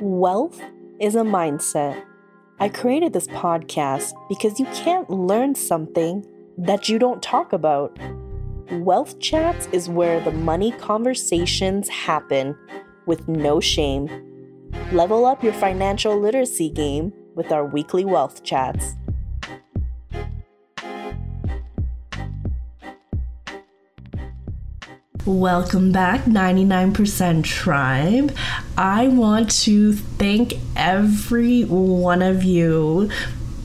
Wealth is a mindset. I created this podcast because you can't learn something that you don't talk about. Wealth Chats is where the money conversations happen with no shame. Level up your financial literacy game with our weekly Wealth Chats. Welcome back, 99% Tribe. I want to thank every one of you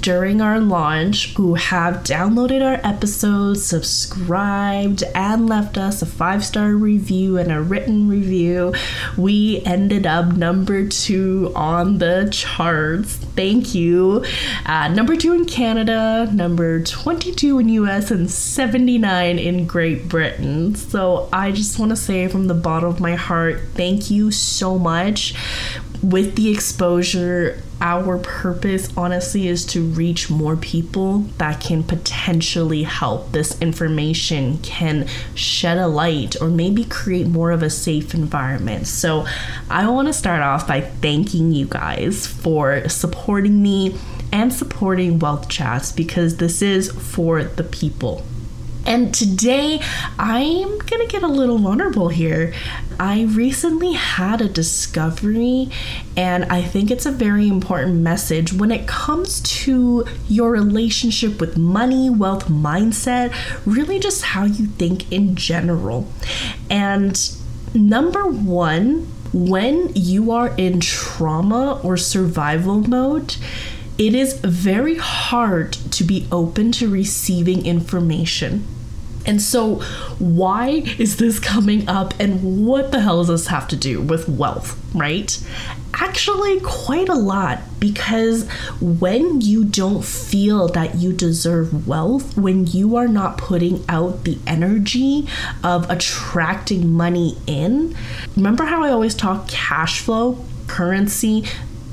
during our launch who have downloaded our episodes, subscribed, and left us a five star review and a written review. We ended up number two on the charts. Thank you. Uh, number two in Canada, number 22 in US, and 79 in Great Britain. So I just want to say from the bottom of my heart, thank you so much with the exposure, our purpose honestly is to reach more people that can potentially help. This information can shed a light or maybe create more of a safe environment. So, I want to start off by thanking you guys for supporting me and supporting Wealth Chats because this is for the people. And today I'm gonna get a little vulnerable here. I recently had a discovery, and I think it's a very important message when it comes to your relationship with money, wealth mindset, really just how you think in general. And number one, when you are in trauma or survival mode, it is very hard to be open to receiving information. And so, why is this coming up, and what the hell does this have to do with wealth, right? Actually, quite a lot because when you don't feel that you deserve wealth, when you are not putting out the energy of attracting money in, remember how I always talk cash flow, currency?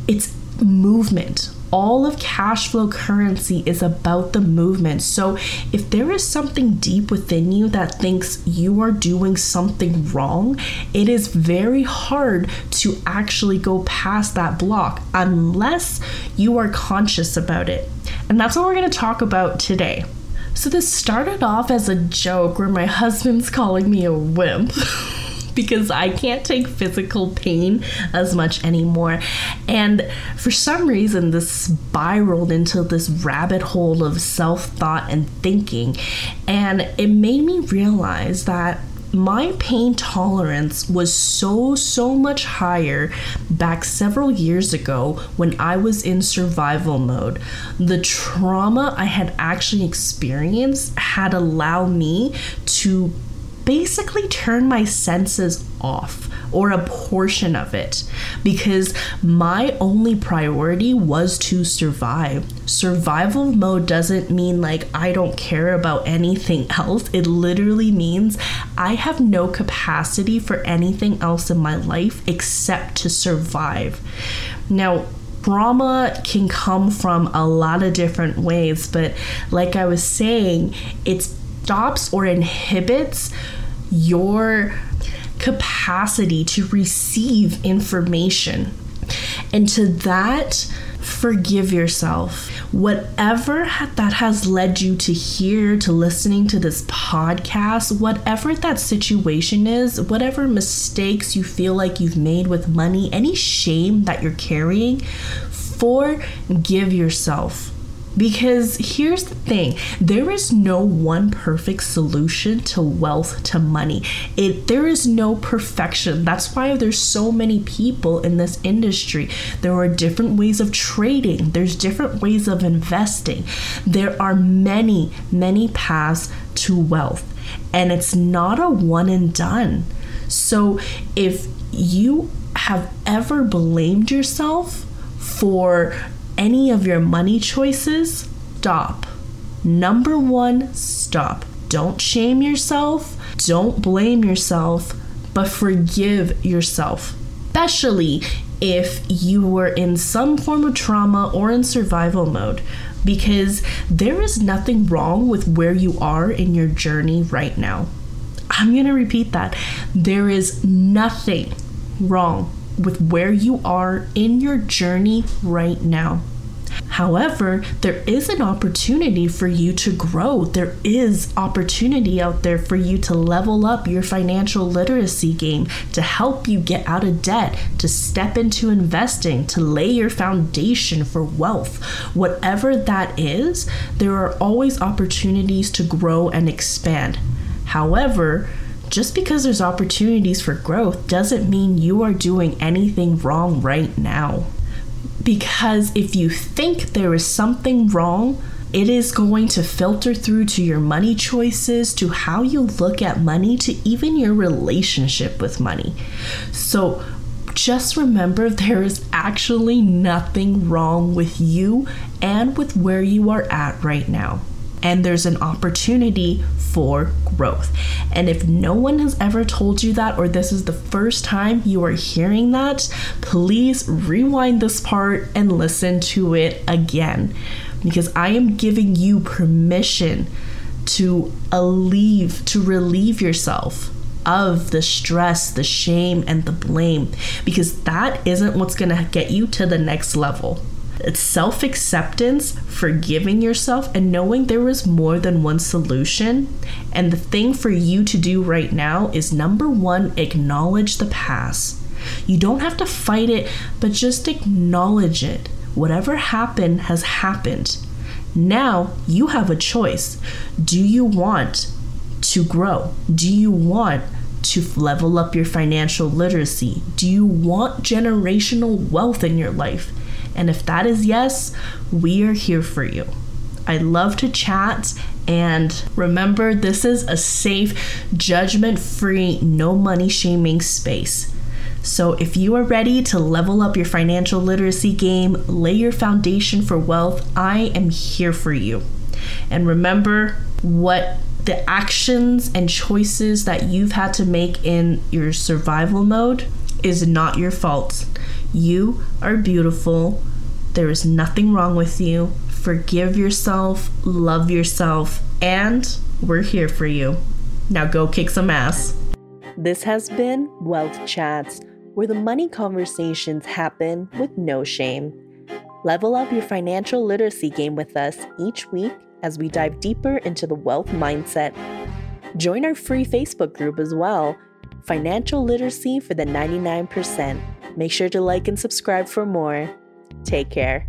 It's movement all of cash flow currency is about the movement. So if there is something deep within you that thinks you are doing something wrong, it is very hard to actually go past that block unless you are conscious about it. And that's what we're going to talk about today. So, this started off as a joke where my husband's calling me a wimp. because I can't take physical pain as much anymore. And for some reason, this spiraled into this rabbit hole of self thought and thinking. And it made me realize that my pain tolerance was so, so much higher back several years ago when I was in survival mode. The trauma I had actually experienced had allowed me to basically turn my senses off or a portion of it because my only priority was to survive. Survival mode doesn't mean like I don't care about anything else. It literally means I have no capacity for anything else in my life except to survive. Now, trauma can come from a lot of different ways, but like I was saying, it's stops or inhibits your capacity to receive information. And to that, forgive yourself. Whatever that has led you to here, to listening to this podcast, whatever that situation is, whatever mistakes you feel like you've made with money, any shame that you're carrying, forgive yourself because here's the thing there is no one perfect solution to wealth to money. It there is no perfection. That's why there's so many people in this industry. There are different ways of trading, there's different ways of investing. There are many, many paths to wealth. And it's not a one and done. So if you have ever blamed yourself for any of your money choices, stop. Number one, stop. Don't shame yourself, don't blame yourself, but forgive yourself. Especially if you were in some form of trauma or in survival mode, because there is nothing wrong with where you are in your journey right now. I'm going to repeat that. There is nothing wrong with where you are in your journey right now. However, there is an opportunity for you to grow. There is opportunity out there for you to level up your financial literacy game, to help you get out of debt, to step into investing, to lay your foundation for wealth. Whatever that is, there are always opportunities to grow and expand. However, just because there's opportunities for growth doesn't mean you are doing anything wrong right now. Because if you think there is something wrong, it is going to filter through to your money choices, to how you look at money, to even your relationship with money. So just remember there is actually nothing wrong with you and with where you are at right now and there's an opportunity for growth. And if no one has ever told you that, or this is the first time you are hearing that, please rewind this part and listen to it again because I am giving you permission to relieve to relieve yourself of the stress, the shame and the blame because that isn't what's going to get you to the next level. It's self acceptance, forgiving yourself, and knowing there is more than one solution. And the thing for you to do right now is number one, acknowledge the past. You don't have to fight it, but just acknowledge it. Whatever happened has happened. Now you have a choice. Do you want to grow? Do you want to level up your financial literacy? Do you want generational wealth in your life? And if that is yes, we are here for you. I love to chat. And remember, this is a safe, judgment free, no money shaming space. So, if you are ready to level up your financial literacy game, lay your foundation for wealth, I am here for you. And remember what the actions and choices that you've had to make in your survival mode is not your fault. You are beautiful. There is nothing wrong with you. Forgive yourself, love yourself, and we're here for you. Now go kick some ass. This has been Wealth Chats, where the money conversations happen with no shame. Level up your financial literacy game with us each week as we dive deeper into the wealth mindset. Join our free Facebook group as well Financial Literacy for the 99%. Make sure to like and subscribe for more. Take care.